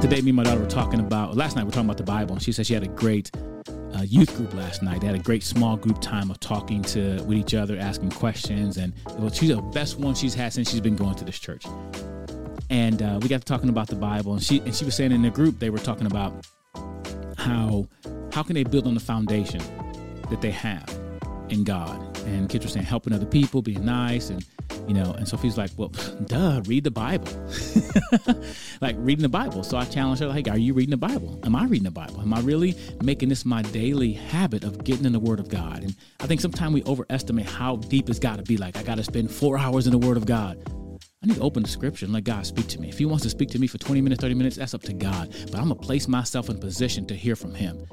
today, me and my daughter were talking about, last night we were talking about the Bible, and she said she had a great uh, youth group last night. They had a great small group time of talking to with each other, asking questions, and was, she's the best one she's had since she's been going to this church. And uh, we got to talking about the Bible, and she and she was saying in the group they were talking about how how can they build on the foundation that they have in God. And kids were saying helping other people, being nice, and you know. And Sophie's like, "Well, duh, read the Bible." like reading the Bible. So I challenged her, like, "Are you reading the Bible? Am I reading the Bible? Am I really making this my daily habit of getting in the Word of God?" And I think sometimes we overestimate how deep it's got to be. Like, I got to spend four hours in the Word of God. I need to open the scripture and let God speak to me. If He wants to speak to me for 20 minutes, 30 minutes, that's up to God. But I'm going to place myself in position to hear from Him.